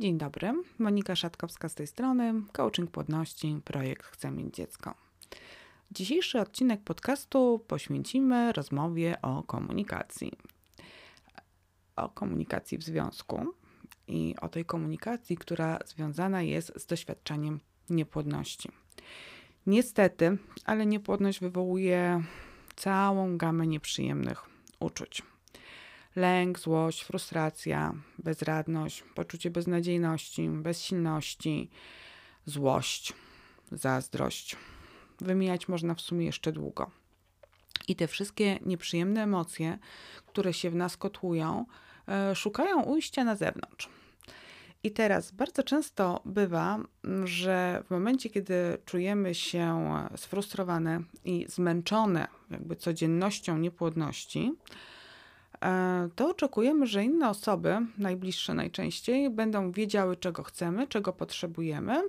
Dzień dobry, Monika Szatkowska z tej strony, coaching płodności, projekt Chcę mieć dziecko. Dzisiejszy odcinek podcastu poświęcimy rozmowie o komunikacji. O komunikacji w związku i o tej komunikacji, która związana jest z doświadczeniem niepłodności. Niestety, ale niepłodność wywołuje całą gamę nieprzyjemnych uczuć lęk, złość, frustracja, bezradność, poczucie beznadziejności, bezsilności, złość, zazdrość. Wymieniać można w sumie jeszcze długo. I te wszystkie nieprzyjemne emocje, które się w nas kotłują, e, szukają ujścia na zewnątrz. I teraz bardzo często bywa, że w momencie, kiedy czujemy się sfrustrowane i zmęczone jakby codziennością niepłodności, to oczekujemy, że inne osoby, najbliższe najczęściej, będą wiedziały, czego chcemy, czego potrzebujemy.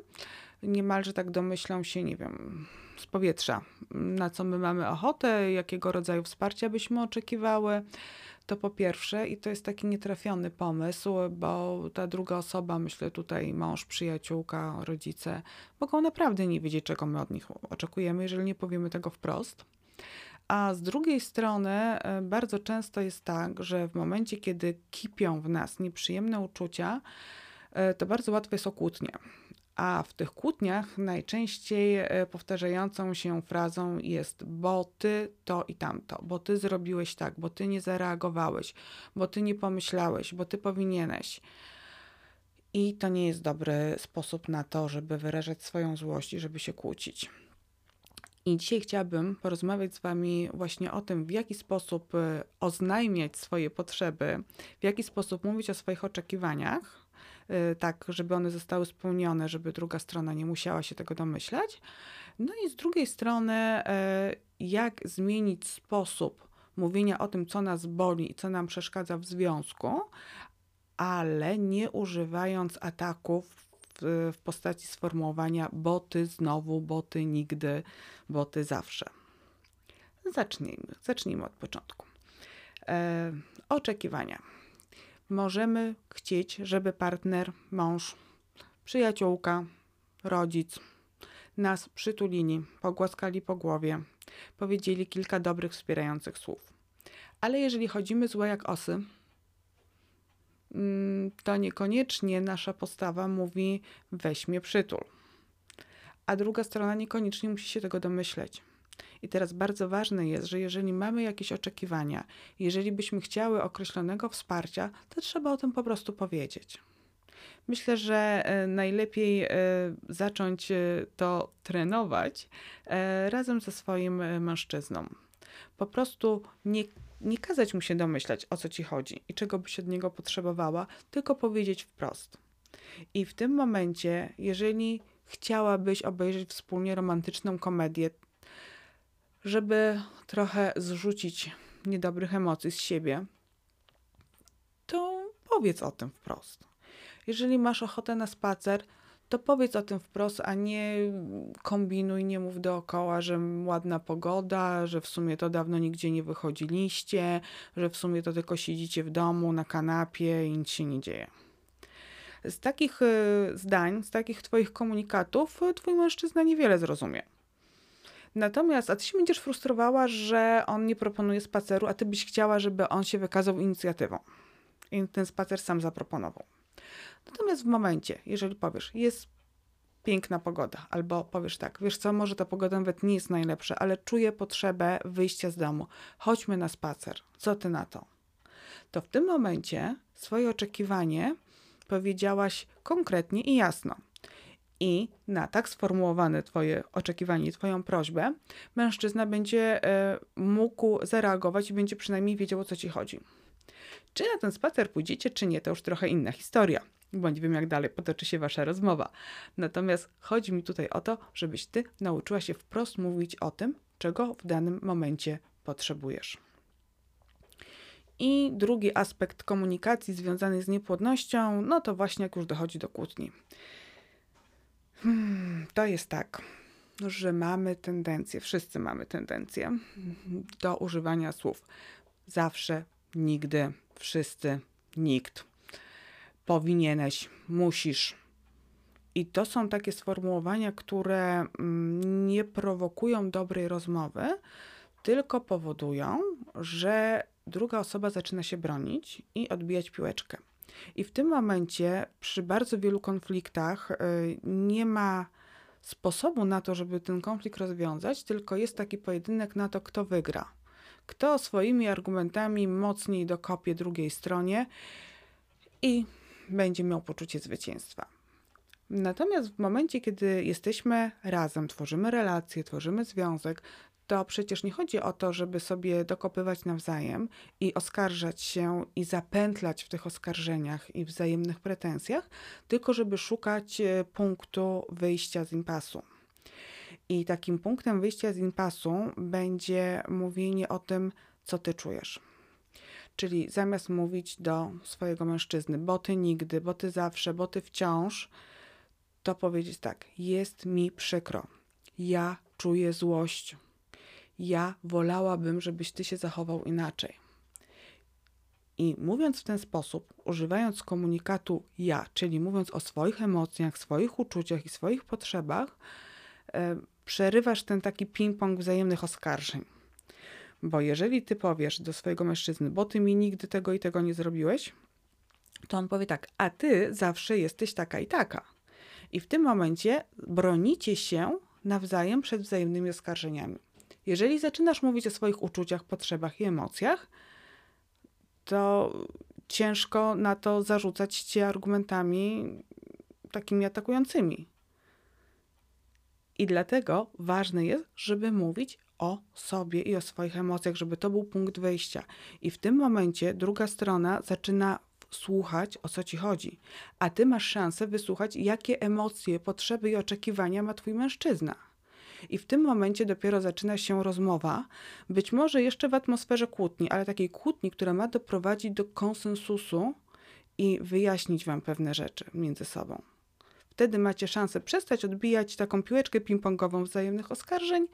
Niemalże tak domyślą się, nie wiem, z powietrza, na co my mamy ochotę, jakiego rodzaju wsparcia byśmy oczekiwały. To po pierwsze, i to jest taki nietrafiony pomysł, bo ta druga osoba, myślę tutaj mąż, przyjaciółka, rodzice, mogą naprawdę nie wiedzieć, czego my od nich oczekujemy, jeżeli nie powiemy tego wprost. A z drugiej strony e, bardzo często jest tak, że w momencie, kiedy kipią w nas nieprzyjemne uczucia, e, to bardzo łatwo jest o kłótnie. A w tych kłótniach najczęściej e, powtarzającą się frazą jest: bo ty to i tamto, bo ty zrobiłeś tak, bo ty nie zareagowałeś, bo ty nie pomyślałeś, bo ty powinieneś. I to nie jest dobry sposób na to, żeby wyrażać swoją złość i żeby się kłócić. I dzisiaj chciałabym porozmawiać z Wami właśnie o tym, w jaki sposób y, oznajmiać swoje potrzeby, w jaki sposób mówić o swoich oczekiwaniach, y, tak, żeby one zostały spełnione, żeby druga strona nie musiała się tego domyślać. No i z drugiej strony, y, jak zmienić sposób mówienia o tym, co nas boli i co nam przeszkadza w związku, ale nie używając ataków w, postaci sformułowania boty znowu, boty nigdy, boty zawsze. Zacznijmy, zacznijmy od początku. E, oczekiwania. Możemy chcieć, żeby partner, mąż, przyjaciółka, rodzic nas przytulili, pogłaskali po głowie, powiedzieli kilka dobrych, wspierających słów. Ale jeżeli chodzimy złe jak osy, to niekoniecznie nasza postawa mówi weź mnie przytul. A druga strona niekoniecznie musi się tego domyśleć. I teraz bardzo ważne jest, że jeżeli mamy jakieś oczekiwania, jeżeli byśmy chciały określonego wsparcia, to trzeba o tym po prostu powiedzieć. Myślę, że e, najlepiej e, zacząć e, to trenować razem ze swoim mężczyzną. Po prostu nie nie kazać mu się domyślać, o co ci chodzi i czego byś od niego potrzebowała, tylko powiedzieć wprost. I w tym momencie, jeżeli chciałabyś obejrzeć wspólnie romantyczną komedię, żeby trochę zrzucić niedobrych emocji z siebie, to powiedz o tym wprost. Jeżeli masz ochotę na spacer, to powiedz o tym wprost, a nie kombinuj, nie mów dookoła, że ładna pogoda, że w sumie to dawno nigdzie nie wychodziliście, że w sumie to tylko siedzicie w domu na kanapie i nic się nie dzieje. Z takich y, zdań, z takich Twoich komunikatów, y, Twój mężczyzna niewiele zrozumie. Natomiast, a Ty się będziesz frustrowała, że on nie proponuje spaceru, a Ty byś chciała, żeby on się wykazał inicjatywą. I ten spacer sam zaproponował. Natomiast w momencie, jeżeli powiesz, jest piękna pogoda, albo powiesz tak, wiesz co, może ta pogoda nawet nie jest najlepsza, ale czuję potrzebę wyjścia z domu, chodźmy na spacer, co ty na to? To w tym momencie swoje oczekiwanie powiedziałaś konkretnie i jasno. I na tak sformułowane Twoje oczekiwanie, Twoją prośbę, mężczyzna będzie e, mógł zareagować i będzie przynajmniej wiedział, o co Ci chodzi. Czy na ten spacer pójdziecie, czy nie, to już trochę inna historia bądź wiem, jak dalej potoczy się wasza rozmowa. Natomiast chodzi mi tutaj o to, żebyś ty nauczyła się wprost mówić o tym, czego w danym momencie potrzebujesz. I drugi aspekt komunikacji związany z niepłodnością, no to właśnie jak już dochodzi do kłótni. Hmm, to jest tak, że mamy tendencję, wszyscy mamy tendencję do używania słów zawsze, nigdy, wszyscy, nikt powinieneś, musisz. I to są takie sformułowania, które mm, nie prowokują dobrej rozmowy, tylko powodują, że druga osoba zaczyna się bronić i odbijać piłeczkę. I w tym momencie, przy bardzo wielu konfliktach, y, nie ma sposobu na to, żeby ten konflikt rozwiązać, tylko jest taki pojedynek na to, kto wygra. Kto swoimi argumentami mocniej dokopie drugiej stronie i będzie miał poczucie zwycięstwa. Natomiast w momencie, kiedy jesteśmy razem, tworzymy relacje, tworzymy związek, to przecież nie chodzi o to, żeby sobie dokopywać nawzajem i oskarżać się i zapętlać w tych oskarżeniach i wzajemnych pretensjach, tylko żeby szukać e, punktu wyjścia z impasu. I takim punktem wyjścia z impasu będzie mówienie o tym, co ty czujesz. Czyli zamiast mówić do swojego mężczyzny, bo ty nigdy, bo ty zawsze, bo ty wciąż, to powiedzieć tak: jest mi przykro. Ja czuję złość, ja wolałabym, żebyś ty się zachował inaczej. I mówiąc w ten sposób, używając komunikatu ja, czyli mówiąc o swoich emocjach, swoich uczuciach i swoich potrzebach, e, przerywasz ten taki ping-pong wzajemnych oskarżeń. Bo jeżeli ty powiesz do swojego mężczyzny, bo ty mi nigdy tego i tego nie zrobiłeś, to on powie tak, a ty zawsze jesteś taka i taka. I w tym momencie bronicie się nawzajem przed wzajemnymi oskarżeniami. Jeżeli zaczynasz mówić o swoich uczuciach, potrzebach i emocjach, to ciężko na to zarzucać cię argumentami takimi atakującymi. I dlatego ważne jest, żeby mówić o sobie i o swoich emocjach, żeby to był punkt wyjścia. I w tym momencie druga strona zaczyna słuchać, o co ci chodzi, a ty masz szansę wysłuchać, jakie emocje, potrzeby i oczekiwania ma twój mężczyzna. I w tym momencie dopiero zaczyna się rozmowa, być może jeszcze w atmosferze kłótni, ale takiej kłótni, która ma doprowadzić do konsensusu i wyjaśnić Wam pewne rzeczy między sobą. Wtedy macie szansę przestać odbijać taką piłeczkę ping-pongową wzajemnych oskarżeń,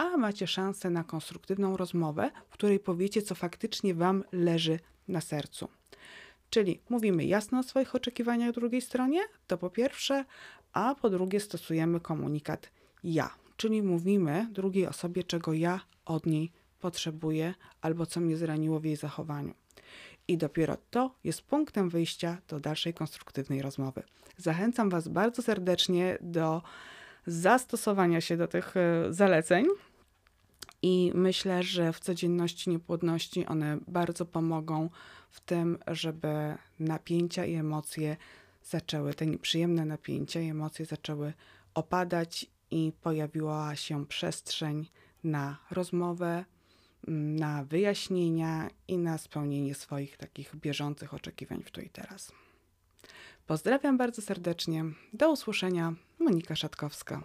a macie szansę na konstruktywną rozmowę, w której powiecie, co faktycznie Wam leży na sercu. Czyli mówimy jasno o swoich oczekiwaniach drugiej stronie, to po pierwsze, a po drugie stosujemy komunikat ja czyli mówimy drugiej osobie, czego ja od niej potrzebuję albo co mnie zraniło w jej zachowaniu. I dopiero to jest punktem wyjścia do dalszej konstruktywnej rozmowy. Zachęcam Was bardzo serdecznie do zastosowania się do tych e, zaleceń. I myślę, że w codzienności niepłodności one bardzo pomogą w tym, żeby napięcia i emocje zaczęły, te nieprzyjemne napięcia i emocje zaczęły opadać i pojawiła się przestrzeń na rozmowę, mm, na wyjaśnienia i na spełnienie swoich takich bieżących oczekiwań w tu i teraz. Pozdrawiam bardzo serdecznie. Do usłyszenia. Monika Szatkowska.